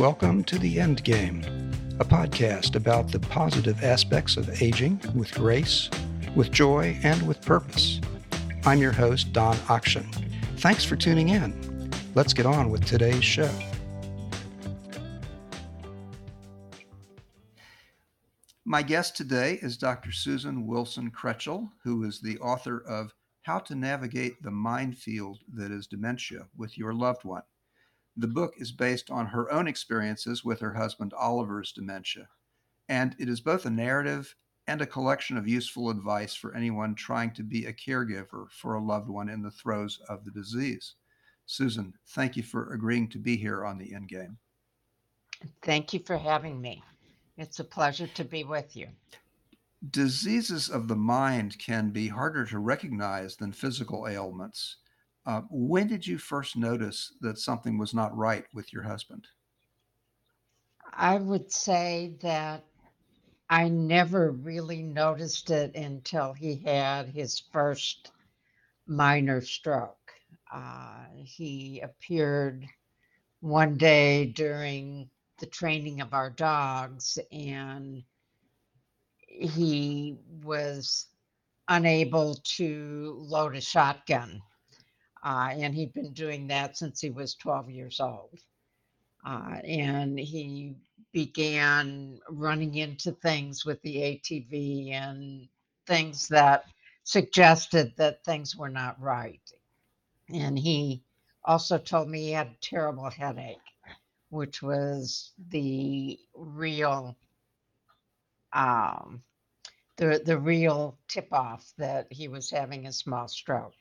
Welcome to The End Game, a podcast about the positive aspects of aging with grace, with joy, and with purpose. I'm your host, Don Akchin. Thanks for tuning in. Let's get on with today's show. My guest today is Dr. Susan Wilson Krechel, who is the author of How to Navigate the Minefield That is Dementia with Your Loved One. The book is based on her own experiences with her husband Oliver's dementia, and it is both a narrative and a collection of useful advice for anyone trying to be a caregiver for a loved one in the throes of the disease. Susan, thank you for agreeing to be here on the Endgame. Thank you for having me. It's a pleasure to be with you. Diseases of the mind can be harder to recognize than physical ailments. Uh, when did you first notice that something was not right with your husband? I would say that I never really noticed it until he had his first minor stroke. Uh, he appeared one day during the training of our dogs, and he was unable to load a shotgun uh, and he'd been doing that since he was 12 years old. Uh, and he began running into things with the ATV and things that suggested that things were not right. And he also told me he had a terrible headache, which was the real um, the the real tip off that he was having a small stroke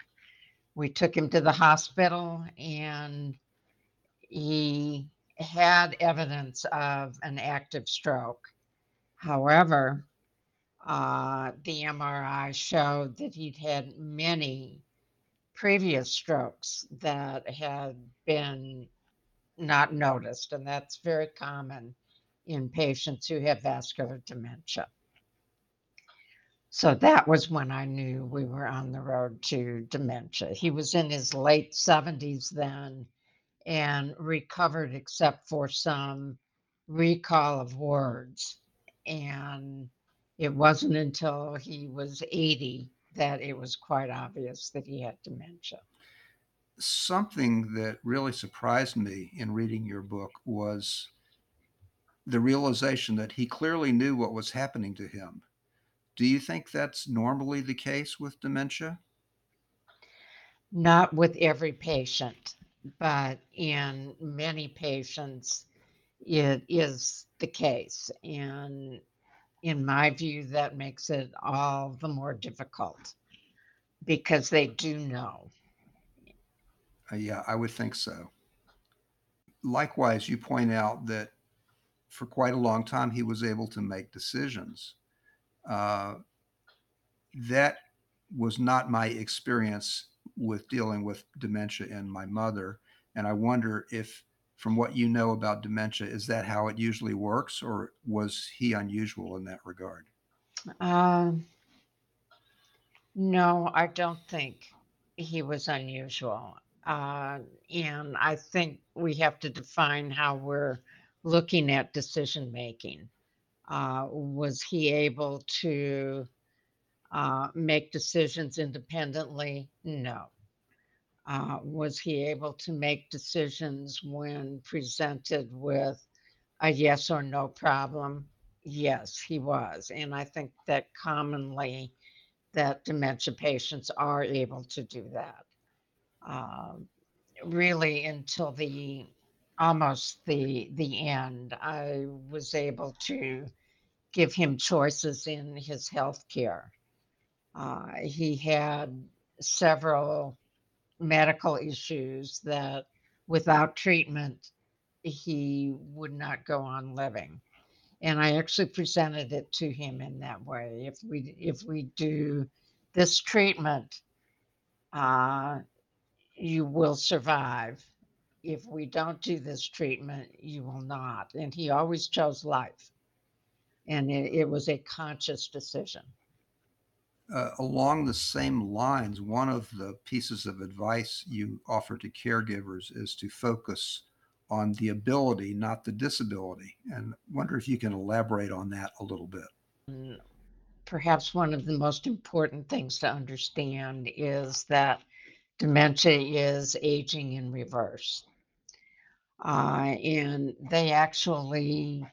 we took him to the hospital and he had evidence of an active stroke. However, uh, the MRI showed that he'd had many previous strokes that had been not noticed, and that's very common in patients who have vascular dementia. So that was when I knew we were on the road to dementia. He was in his late 70s then and recovered except for some recall of words. And it wasn't until he was 80 that it was quite obvious that he had dementia. Something that really surprised me in reading your book was the realization that he clearly knew what was happening to him do you think that's normally the case with dementia? Not with every patient, but in many patients, it is the case. And in my view, that makes it all the more difficult because they do know. Uh, yeah, I would think so. Likewise, you point out that for quite a long time he was able to make decisions. Uh, that was not my experience with dealing with dementia in my mother. And I wonder if, from what you know about dementia, is that how it usually works, or was he unusual in that regard? Um, no, I don't think he was unusual. Uh, and I think we have to define how we're looking at decision making. Uh, was he able to uh, make decisions independently? No. Uh, was he able to make decisions when presented with a yes or no problem? Yes, he was. And I think that commonly that dementia patients are able to do that. Uh, really until the almost the the end, I was able to give him choices in his health care. Uh, he had several medical issues that without treatment, he would not go on living. And I actually presented it to him in that way. If we if we do this treatment, uh, you will survive. If we don't do this treatment, you will not. And he always chose life and it, it was a conscious decision. Uh, along the same lines, one of the pieces of advice you offer to caregivers is to focus on the ability, not the disability. And wonder if you can elaborate on that a little bit. Mm, Perhaps one of the most important things to understand is that dementia is aging in reverse. Uh, and they actually,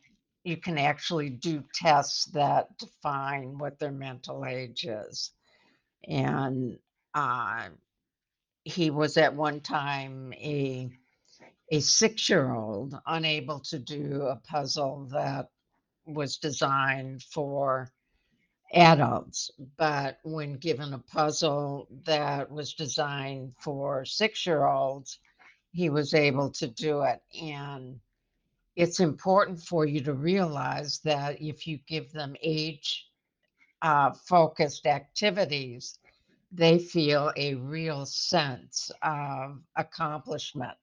you can actually do tests that define what their mental age is. And uh, he was at one time a a six-year-old unable to do a puzzle that was designed for adults, but when given a puzzle that was designed for six-year-olds, he was able to do it. And it's important for you to realize that if you give them age uh, focused activities, they feel a real sense of accomplishment.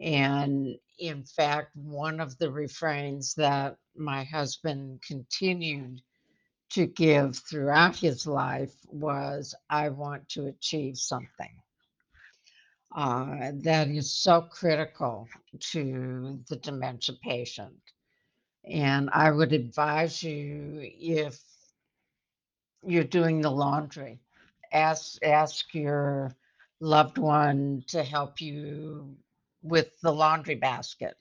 And in fact, one of the refrains that my husband continued to give throughout his life was, I want to achieve something. Uh, that is so critical to the dementia patient. And I would advise you if you're doing the laundry, ask ask your loved one to help you with the laundry basket.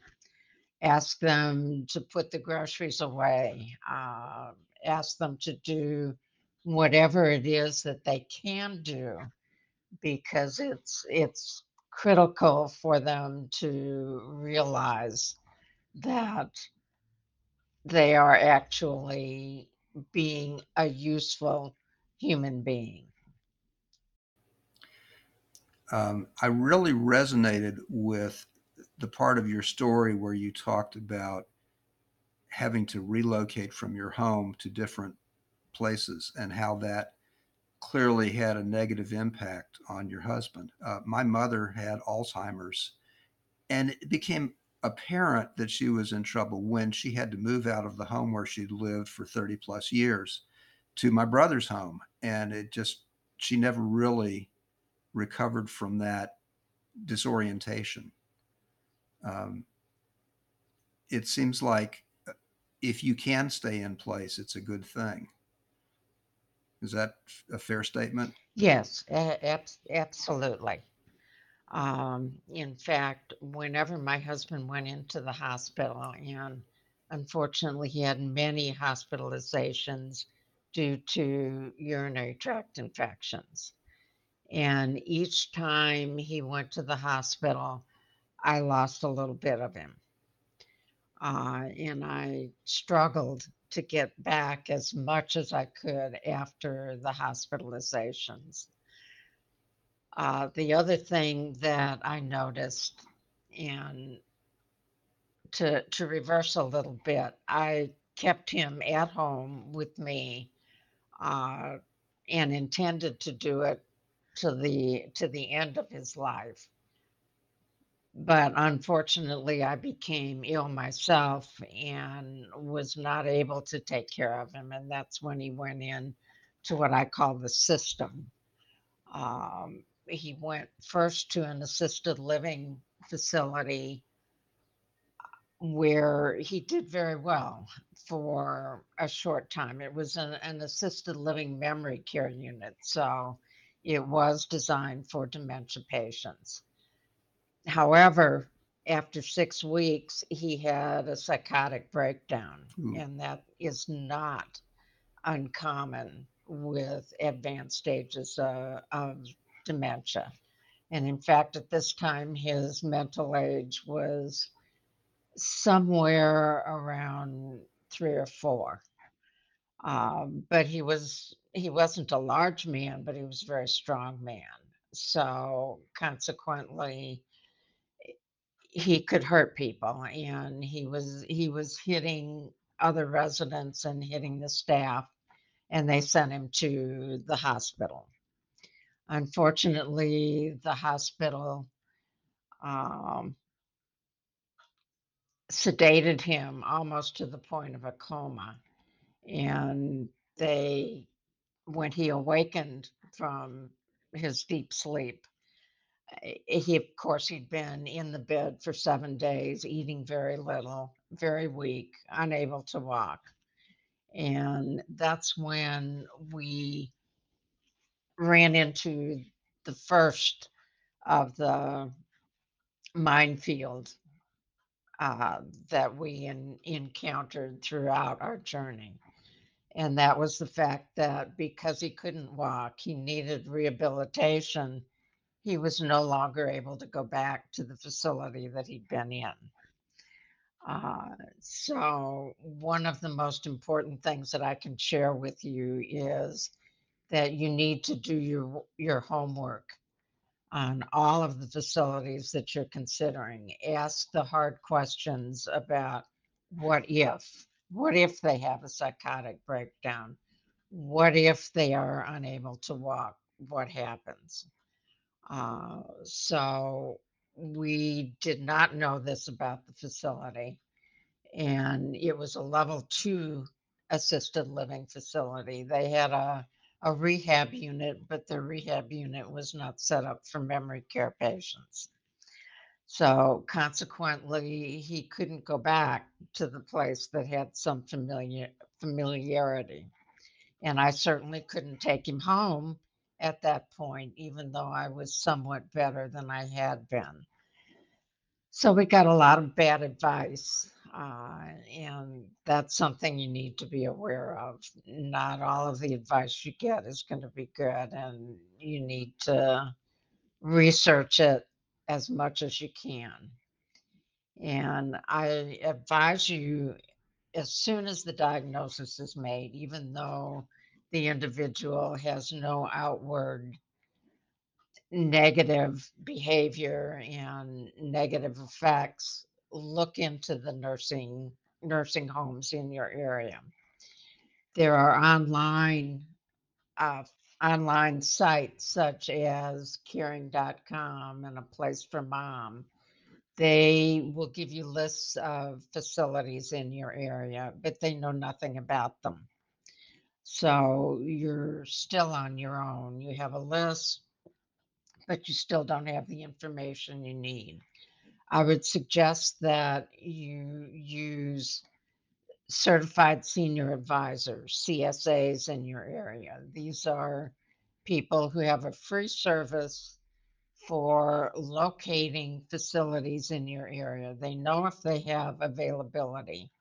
Ask them to put the groceries away. Uh, ask them to do whatever it is that they can do because it's it's critical for them to realize that they are actually being a useful human being. Um, I really resonated with the part of your story where you talked about having to relocate from your home to different places and how that clearly had a negative impact on your husband. Uh, my mother had Alzheimer's, and it became apparent that she was in trouble when she had to move out of the home where she'd lived for 30 plus years to my brother's home. And it just, she never really recovered from that disorientation. Um, it seems like uh, if you can stay in place, it's a good thing. Is that a fair statement? Yes, a- abs- absolutely. Um, in fact, whenever my husband went into the hospital, and unfortunately, he had many hospitalizations due to urinary tract infections. And each time he went to the hospital, I lost a little bit of him. Uh, and I struggled to get back as much as I could after the hospitalizations. Uh, the other thing that I noticed, and to to reverse a little bit, I kept him at home with me, uh, and intended to do it to the to the end of his life. But unfortunately, I became ill myself and was not able to take care of him, and that's when he went in to what I call the system. Um, he went first to an assisted living facility where he did very well for a short time. It was an, an assisted living memory care unit, so it was designed for dementia patients. However, after six weeks, he had a psychotic breakdown, Ooh. and that is not uncommon with advanced stages uh, of dementia. And in fact, at this time, his mental age was somewhere around three or four. Um, but he was he wasn't a large man, but he was a very strong man. So consequently, he could hurt people, and he was he was hitting other residents and hitting the staff, and they sent him to the hospital. Unfortunately, the hospital um, sedated him almost to the point of a coma. And they, when he awakened from his deep sleep, He, of course, he'd been in the bed for seven days, eating very little, very weak, unable to walk. And that's when we ran into the first of the minefield uh, that we en- encountered throughout our journey. And that was the fact that because he couldn't walk, he needed rehabilitation. He was no longer able to go back to the facility that he'd been in. Uh, so, one of the most important things that I can share with you is that you need to do your your homework on all of the facilities that you're considering. Ask the hard questions about what if? What if they have a psychotic breakdown? What if they are unable to walk? What happens? Uh, so we did not know this about the facility, and it was a level two assisted living facility. They had a a rehab unit, but the rehab unit was not set up for memory care patients. So consequently, he couldn't go back to the place that had some familiar familiarity. And I certainly couldn't take him home at that point, even though I was somewhat better than I had been. So we got a lot of bad advice, uh, and that's something you need to be aware of. Not all of the advice you get is going to be good, and you need to research it as much as you can. And I advise you as soon as the diagnosis is made, even though the individual has no outward negative behavior and negative effects, look into the nursing nursing homes in your area. There are online uh, online sites such as caring.com and a place for mom. They will give you lists of facilities in your area, but they know nothing about them. So you're still on your own. You have a list, but you still don't have the information you need. I would suggest that you use certified senior advisors, CSAs in your area. These are people who have a free service for locating facilities in your area. They know if they have availability.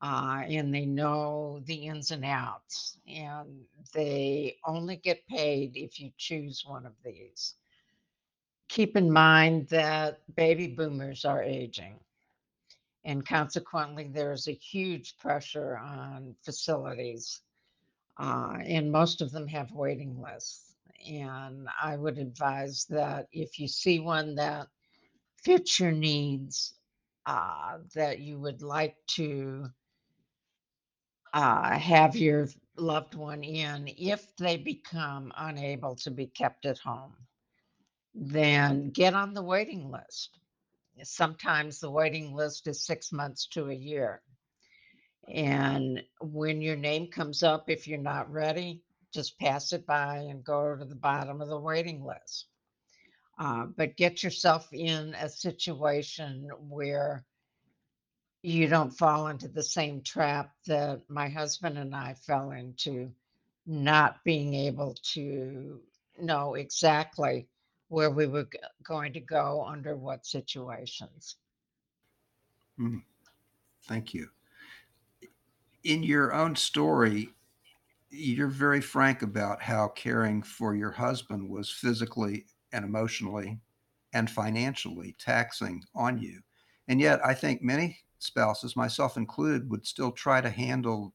Uh, and they know the ins and outs, and they only get paid if you choose one of these. Keep in mind that baby boomers are aging, and consequently, there's a huge pressure on facilities, uh, and most of them have waiting lists. And I would advise that if you see one that fits your needs, uh, that you would like to uh, have your loved one in if they become unable to be kept at home then get on the waiting list. Sometimes the waiting list is six months to a year. And when your name comes up if you're not ready just pass it by and go to the bottom of the waiting list. Uh, but get yourself in a situation where you don't fall into the same trap that my husband and I fell into, not being able to know exactly where we were going to go under what situations. Mm, thank you. In your own story, you're very frank about how caring for your husband was physically and emotionally and financially taxing on you. And yet, I think many spouses, myself included, would still try to handle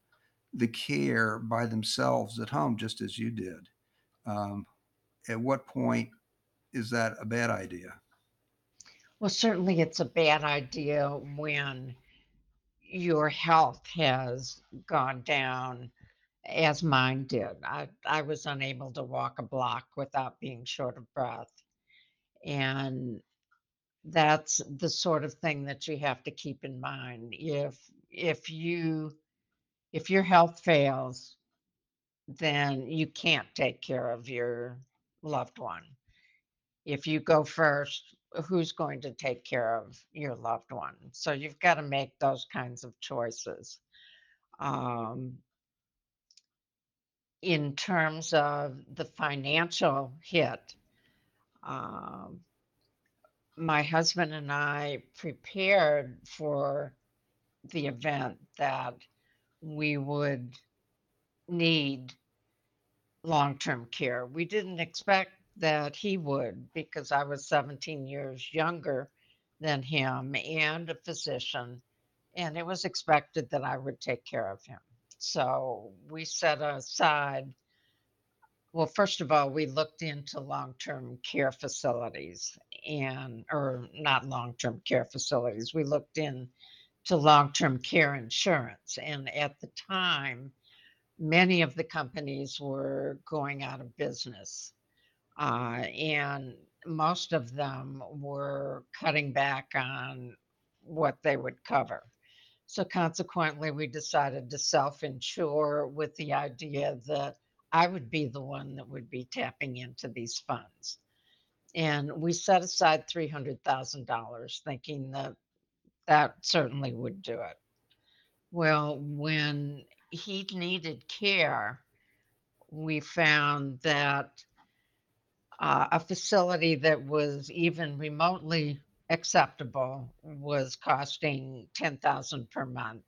the care by themselves at home, just as you did. Um, at what point is that a bad idea? Well, certainly it's a bad idea when your health has gone down as mine did. I, I was unable to walk a block without being short of breath. And that's the sort of thing that you have to keep in mind. If if you if your health fails, then you can't take care of your loved one. if you go first, who's going to take care of your loved one? So you've got to make those kinds of choices. Um, in terms of the financial hit, um, my husband and I prepared for the event that we would need long-term care. We didn't expect that he would because I was 17 years younger than him and a physician, and it was expected that I would take care of him. So we set aside, well, first of all, we looked into long-term care facilities and, or not long-term care facilities, we looked into long-term care insurance. And at the time, many of the companies were going out of business. Uh, and most of them were cutting back on what they would cover. So consequently, we decided to self-insure with the idea that I would be the one that would be tapping into these funds. And we set aside $300,000 thinking that that certainly would do it. Well, when he needed care, we found that uh, a facility that was even remotely acceptable was costing 10,000 per month.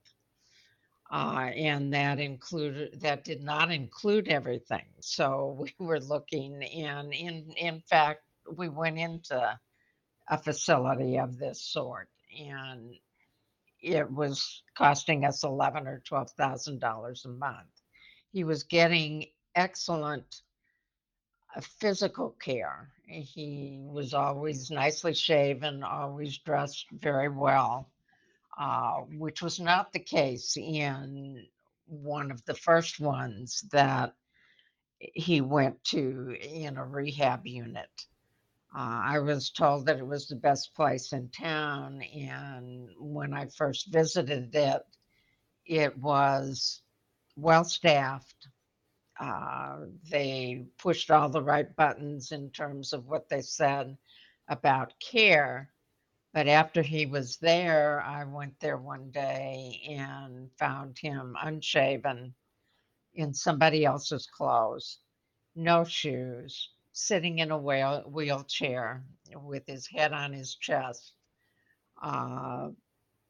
Uh, and that included that did not include everything. So we were looking and in in fact we went into a facility of this sort and it was costing us eleven or twelve thousand dollars a month. He was getting excellent uh, physical care. He was always nicely shaven, always dressed very well, uh, which was not the case in one of the first ones that he went to in a rehab unit. Uh, I was told that it was the best place in town, and when I first visited it, it was well staffed. Uh, they pushed all the right buttons in terms of what they said about care. But after he was there, I went there one day and found him unshaven in somebody else's clothes, no shoes, sitting in a wheel, wheelchair with his head on his chest, uh,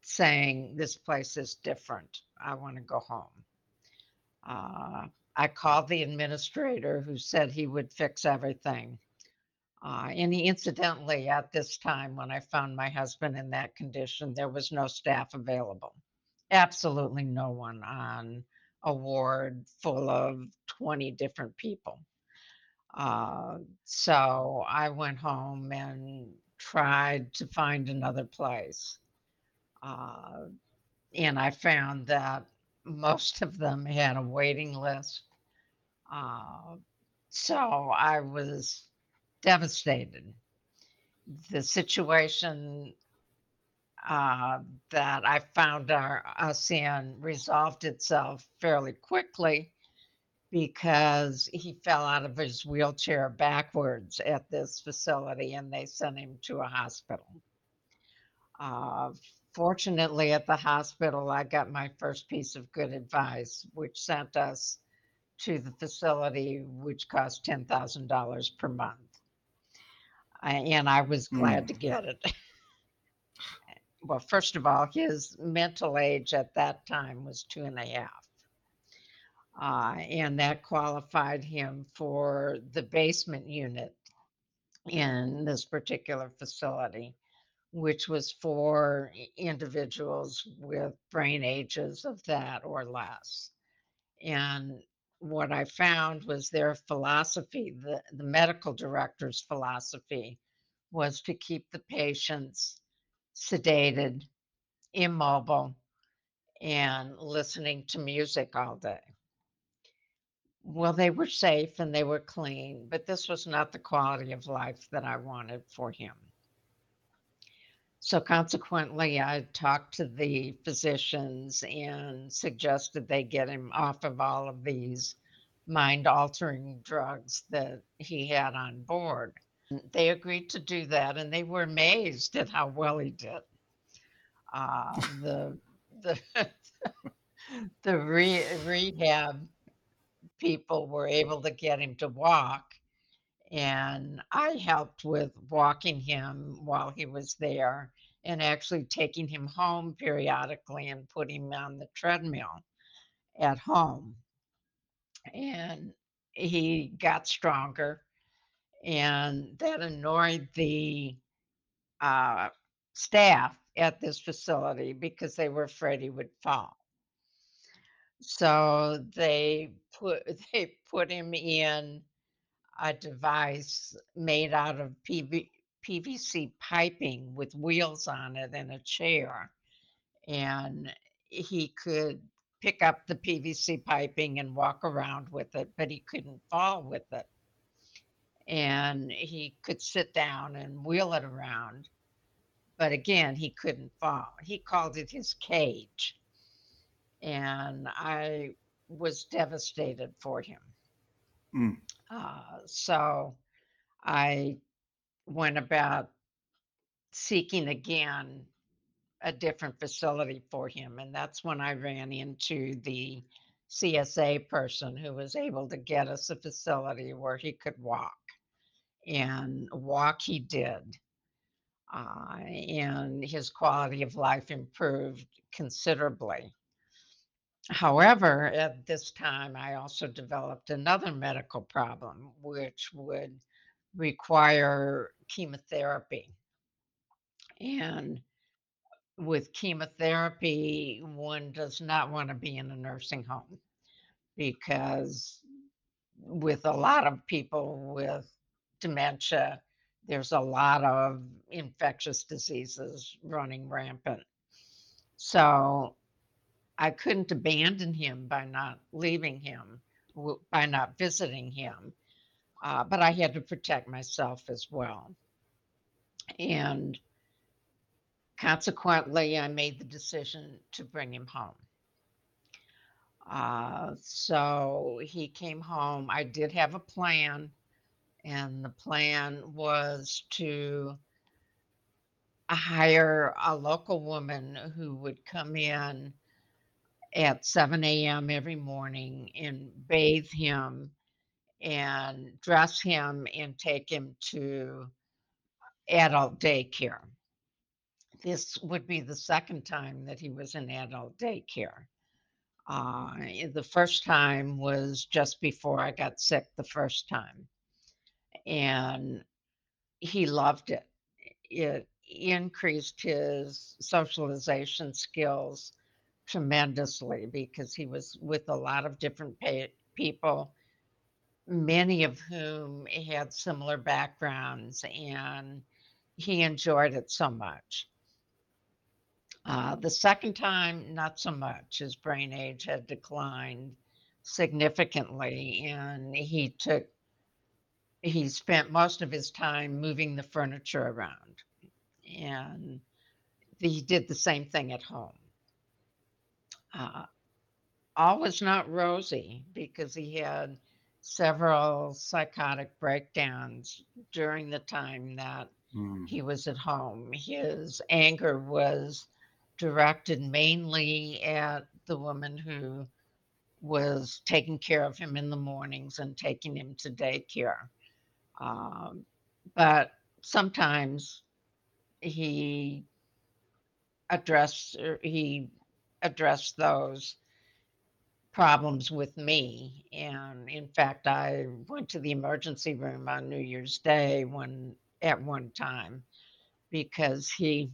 saying, This place is different. I want to go home. Uh, I called the administrator who said he would fix everything. Uh, and incidentally, at this time, when I found my husband in that condition, there was no staff available. Absolutely no one on a ward full of 20 different people. Uh, so I went home and tried to find another place. Uh, and I found that most of them had a waiting list. Uh, so I was devastated. The situation uh, that I found our, us in resolved itself fairly quickly because he fell out of his wheelchair backwards at this facility and they sent him to a hospital. Uh, fortunately, at the hospital, I got my first piece of good advice, which sent us to the facility, which cost $10,000 per month. I- And I was glad to get it. Well, first of all, his mental age at that time was two and a half. Uh, and that qualified him for the basement unit in this particular facility, which was for individuals with brain ages of that or less. And what I found was their philosophy, the, the medical director's philosophy was to keep the patients sedated, immobile, and listening to music all day. Well, they were safe and they were clean, but this was not the quality of life that I wanted for him. So consequently, I talked to the physicians and suggested they get him off of all of these mind altering drugs that he had on board. they agreed to do that, and they were amazed at how well he did. Uh, the the the re- rehab people were able to get him to walk, and I helped with walking him while he was there, and actually taking him home periodically and putting him on the treadmill at home. And he got stronger and that annoyed the uh, staff at this facility because they were afraid he would fall. So they put they put him in a device made out of PV, PVC piping with wheels on it and a chair, and he could pick up the PVC piping and walk around with it, but he couldn't fall with it and he could sit down and wheel it around. But again, he couldn't fall. He called it his cage. And I was devastated for him. Mm. Uh, so I went about seeking again a different facility for him. And that's when I ran into the CSA person who was able to get us a facility where he could walk and walk he did. Uh, and his quality of life improved considerably. However, at this time, I also developed another medical problem, which would require chemotherapy. And with chemotherapy, one does not want to be in a nursing home because, with a lot of people with dementia, there's a lot of infectious diseases running rampant. So I couldn't abandon him by not leaving him, by not visiting him. Uh, but I had to protect myself as well. And consequently, I made the decision to bring him home. Uh, so he came home. I did have a plan and the plan was to hire a local woman who would come in at 7 a.m. every morning and bathe him and dress him and take him to adult daycare. This would be the second time that he was in adult daycare. Uh, the first time was just before I got sick the first time and he loved it. It increased his socialization skills tremendously because he was with a lot of different people, many of whom had similar backgrounds, and he enjoyed it so much. Uh, the second time, not so much. His brain age had declined significantly, and he took he spent most of his time moving the furniture around. And he did the same thing at home. Uh, all was not rosy because he had several psychotic breakdowns during the time that mm. he was at home. His anger was directed mainly at the woman who was taking care of him in the mornings and taking him to daycare. Um, but sometimes he addressed er, he addressed those problems with me. And in fact i went to the emergency room on new year's day when at one time because he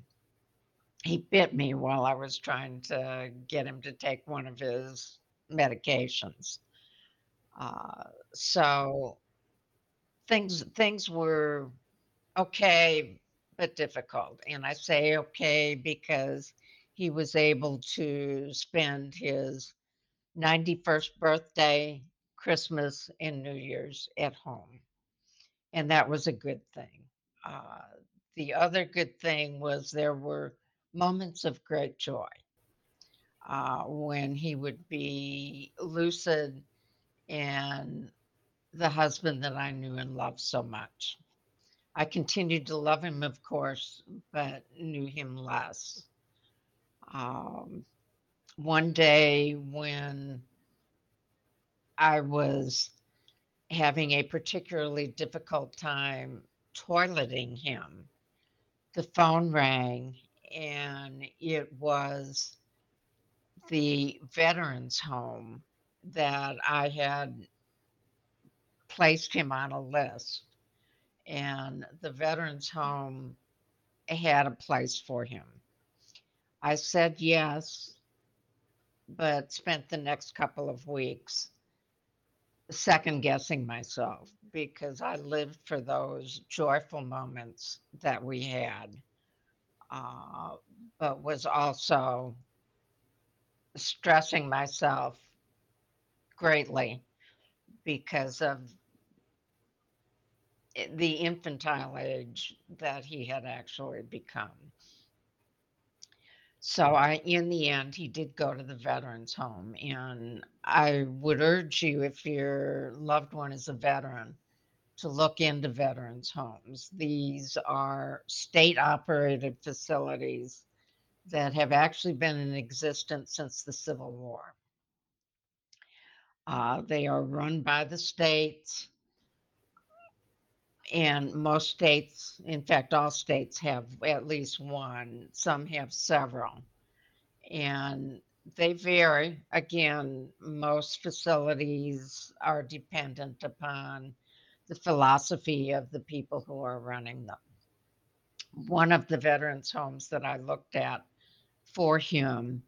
he bit me while i was trying to get him to take one of his medications. Uh, so things things were okay but difficult. And i say okay because he was able to spend his 91st birthday christmas and new year's at home and that was a good thing uh, the other good thing was there were moments of great joy uh, when he would be lucid and the husband that I knew and loved so much. I continued to love him, of course, but knew him less. Um, one day when I was having a particularly difficult time toileting him, the phone rang and it was the veterans home that I had placed him on a list and the veterans home had a place for him. I said yes, but spent the next couple of weeks second guessing myself because I lived for those joyful moments that we had, uh, but was also stressing myself greatly because of the infantile age that he had actually become. So I, in the end, he did go to the veterans home, and I would urge you, if your loved one is a veteran, to look into veterans homes. These are state-operated facilities that have actually been in existence since the Civil War. Uh, they are run by the states, and most states, in fact, all states have at least one. Some have several. And they vary. Again, most facilities are dependent upon the philosophy of the people who are running them. One of the veterans' homes that I looked at for him,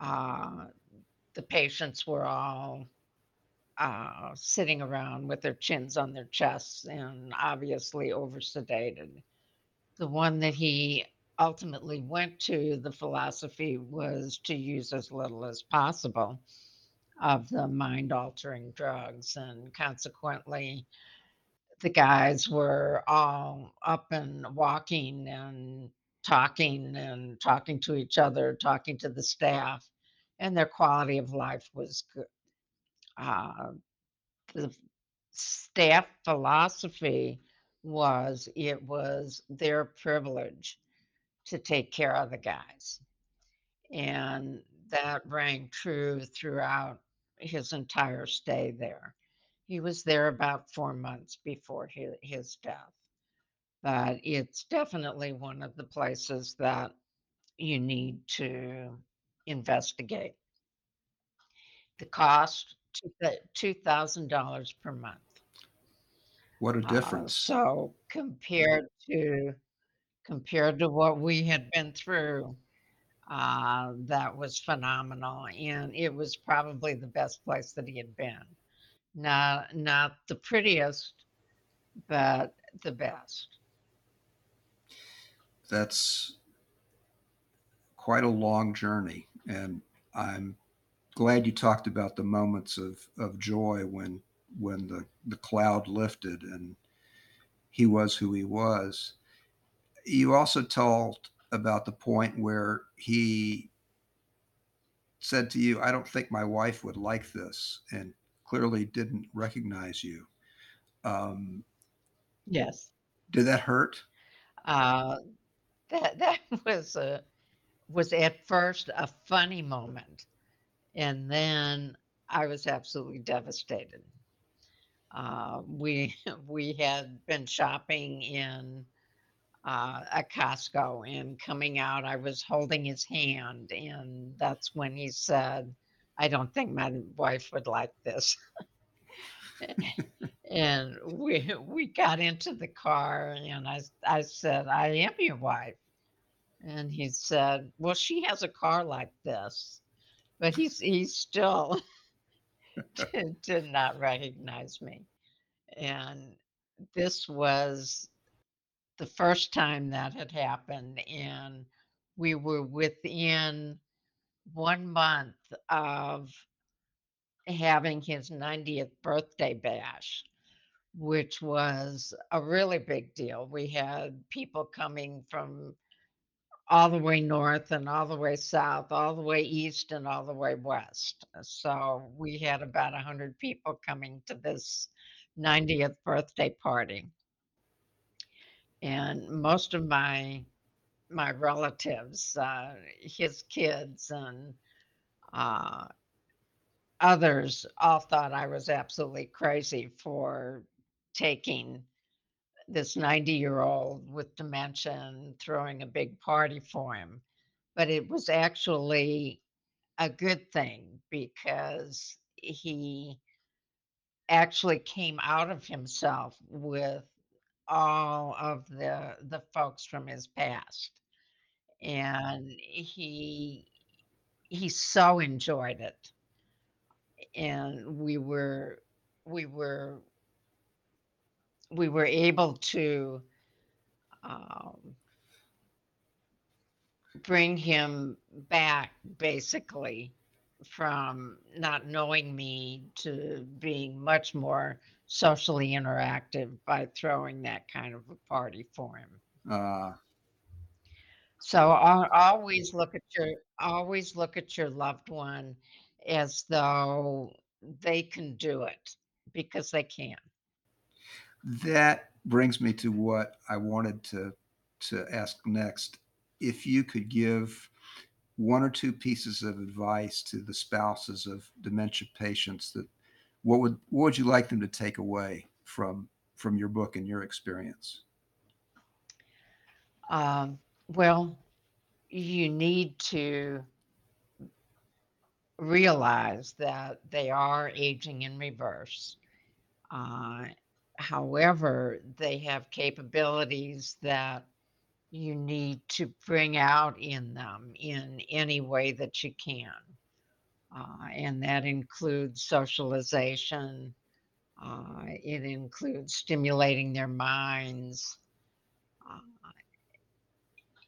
uh, the patients were all uh, sitting around with their chins on their chests and obviously over sedated. The one that he ultimately went to, the philosophy was to use as little as possible of the mind altering drugs. And consequently, the guys were all up and walking and talking and talking to each other, talking to the staff, and their quality of life was good. Uh, the staff philosophy was it was their privilege to take care of the guys. And that rang true throughout his entire stay there. He was there about four months before his, his death. But it's definitely one of the places that you need to investigate. The cost, $2,000 per month. What a Uh, difference. so compared to compared to what we had been through, uh, that was phenomenal, and it was probably the best place that he had been. Not not the prettiest, but the best. That's quite a long journey. And I'm glad you talked about the moments of, of joy when when the, the cloud lifted and he was who he was. You also told about the point where he said to you, I don't think my wife would like this, and clearly didn't recognize you. Um, Yes. did that hurt? Uh, that that was a was at first a funny moment, and then I was absolutely devastated. Uh, we we had been shopping in uh, a Costco, and coming out, I was holding his hand, and that's when he said, "I don't think my wife would like this." and we we got into the car, and I I said, "I am your wife," and he said, "Well, she has a car like this," but he's he still did, did not recognize me, and this was the first time that had happened, and we were within one month of having his 90th birthday bash, which was a really big deal. We had people coming from all the way north and all the way south, all the way east and all the way west. So we had about 100 people coming to this 90th birthday party. and most of my my relatives, uh, his kids, and uh, others all thought I was absolutely crazy for taking this 90 year old with dementia and throwing a big party for him. But it was actually a good thing because he actually came out of himself with all of the the folks from his past and he he so enjoyed it and we were we were we were able to um, bring him back basically from not knowing me to being much more socially interactive by throwing that kind of a party for him. Uh, So al- always look at your always look at your loved one as though they can do it because they can. That brings me to what I wanted to to ask next. If you could give one or two pieces of advice to the spouses of dementia patients, that what would what would you like them to take away from from your book and your experience? Um, well, you need to realize that they are aging in reverse. Uh, however, they have capabilities that you need to bring out in them in any way that you can. Uh, and that includes socialization, uh, it includes stimulating their minds. Uh,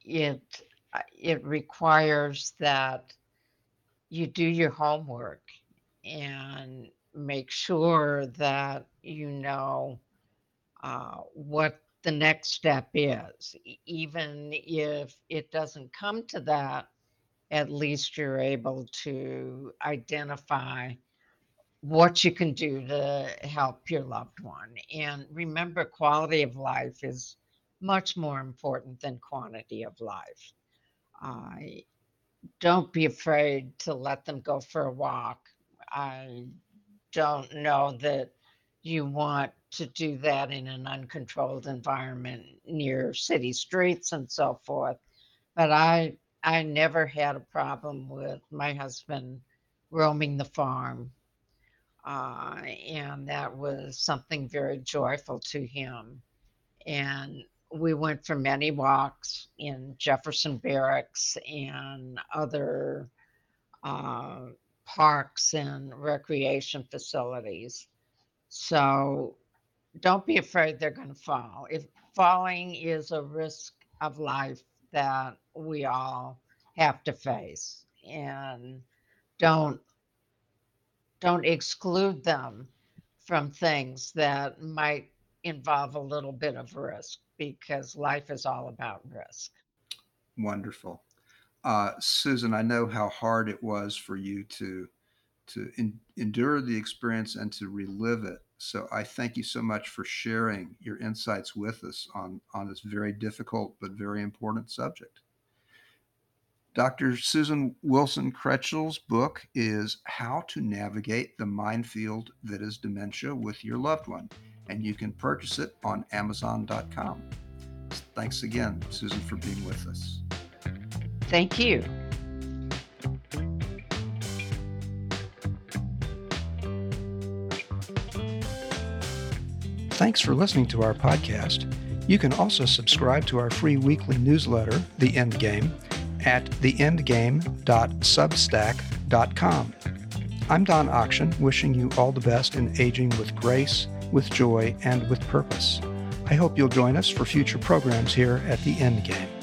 it uh, it requires that you do your homework and make sure that you know uh, what the next step is. Even if it doesn't come to that, at least you're able to identify what you can do to help your loved one. And remember, quality of life is much more important than quantity of life. Uh, don't be afraid to let them go for a walk. I don't know that you want to do that in an uncontrolled environment near city streets and so forth. But I I never had a problem with my husband roaming the farm. Uh, and that was something very joyful to him. And we went for many walks in Jefferson Barracks and other uh, parks and recreation facilities. So don't be afraid they're going to fall. If falling is a risk of life that we all have to face, and don't don't exclude them from things that might involve a little bit of risk because life is all about risk. Wonderful, uh, Susan. I know how hard it was for you to to en- endure the experience and to relive it. So I thank you so much for sharing your insights with us on on this very difficult but very important subject. Dr. Susan Wilson Krechel's book is How to Navigate the Minefield That is Dementia with Your Loved One, and you can purchase it on Amazon.com. Thanks again, Susan, for being with us. Thank you. Thanks for listening to our podcast. You can also subscribe to our free weekly newsletter, The End Game, at theendgame.substack.com. I'm Don Akchin, wishing you all the best in aging with grace, with joy, and with purpose. I hope you'll join us for future programs here at The End Game.